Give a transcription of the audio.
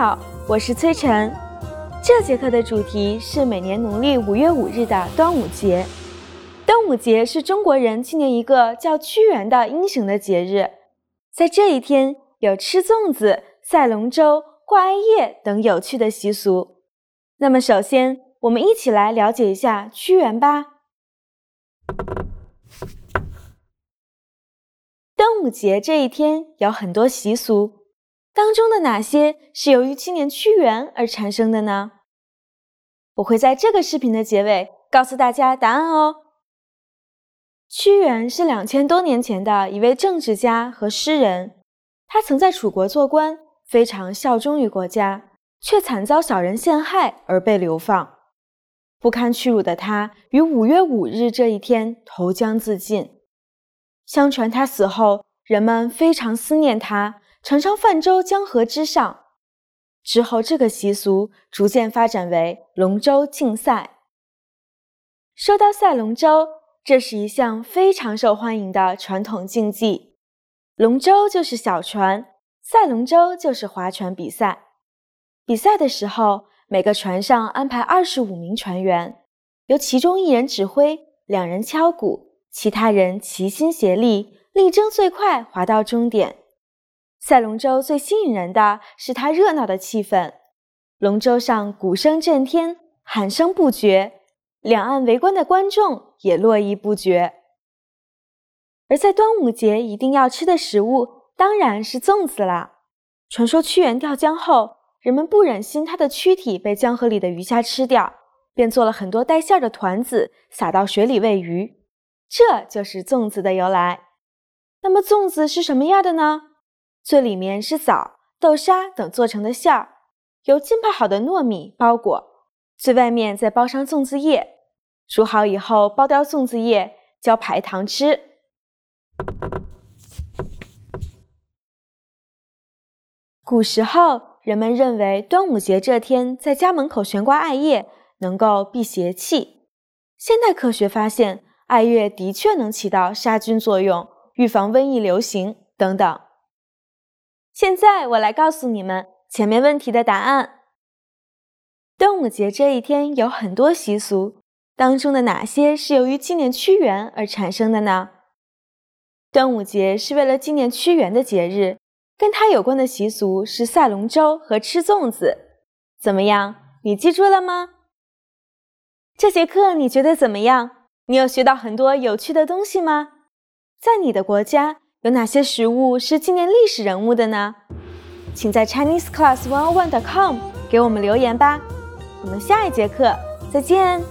好，我是崔晨。这节课的主题是每年农历五月五日的端午节。端午节是中国人纪念一个叫屈原的英雄的节日，在这一天有吃粽子、赛龙舟、挂艾叶等有趣的习俗。那么，首先我们一起来了解一下屈原吧。端午节这一天有很多习俗。当中的哪些是由于纪念屈原而产生的呢？我会在这个视频的结尾告诉大家答案哦。屈原是两千多年前的一位政治家和诗人，他曾在楚国做官，非常效忠于国家，却惨遭小人陷害而被流放。不堪屈辱的他，于五月五日这一天投江自尽。相传他死后，人们非常思念他。常常泛舟江河之上，之后这个习俗逐渐发展为龙舟竞赛。说到赛龙舟，这是一项非常受欢迎的传统竞技。龙舟就是小船，赛龙舟就是划船比赛。比赛的时候，每个船上安排二十五名船员，由其中一人指挥，两人敲鼓，其他人齐心协力，力争最快划到终点。赛龙舟最吸引人的是它热闹的气氛，龙舟上鼓声震天，喊声不绝，两岸围观的观众也络绎不绝。而在端午节一定要吃的食物当然是粽子啦。传说屈原掉江后，人们不忍心他的躯体被江河里的鱼虾吃掉，便做了很多带馅的团子，撒到水里喂鱼，这就是粽子的由来。那么粽子是什么样的呢？最里面是枣、豆沙等做成的馅儿，由浸泡好的糯米包裹，最外面再包上粽子叶。煮好以后，剥掉粽子叶，浇白糖吃。古时候，人们认为端午节这天在家门口悬挂艾叶能够避邪气。现代科学发现，艾叶的确能起到杀菌作用，预防瘟疫流行等等。现在我来告诉你们前面问题的答案。端午节这一天有很多习俗，当中的哪些是由于纪念屈原而产生的呢？端午节是为了纪念屈原的节日，跟他有关的习俗是赛龙舟和吃粽子。怎么样，你记住了吗？这节课你觉得怎么样？你有学到很多有趣的东西吗？在你的国家？有哪些食物是纪念历史人物的呢？请在 ChineseClass101.com 给我们留言吧。我们下一节课再见。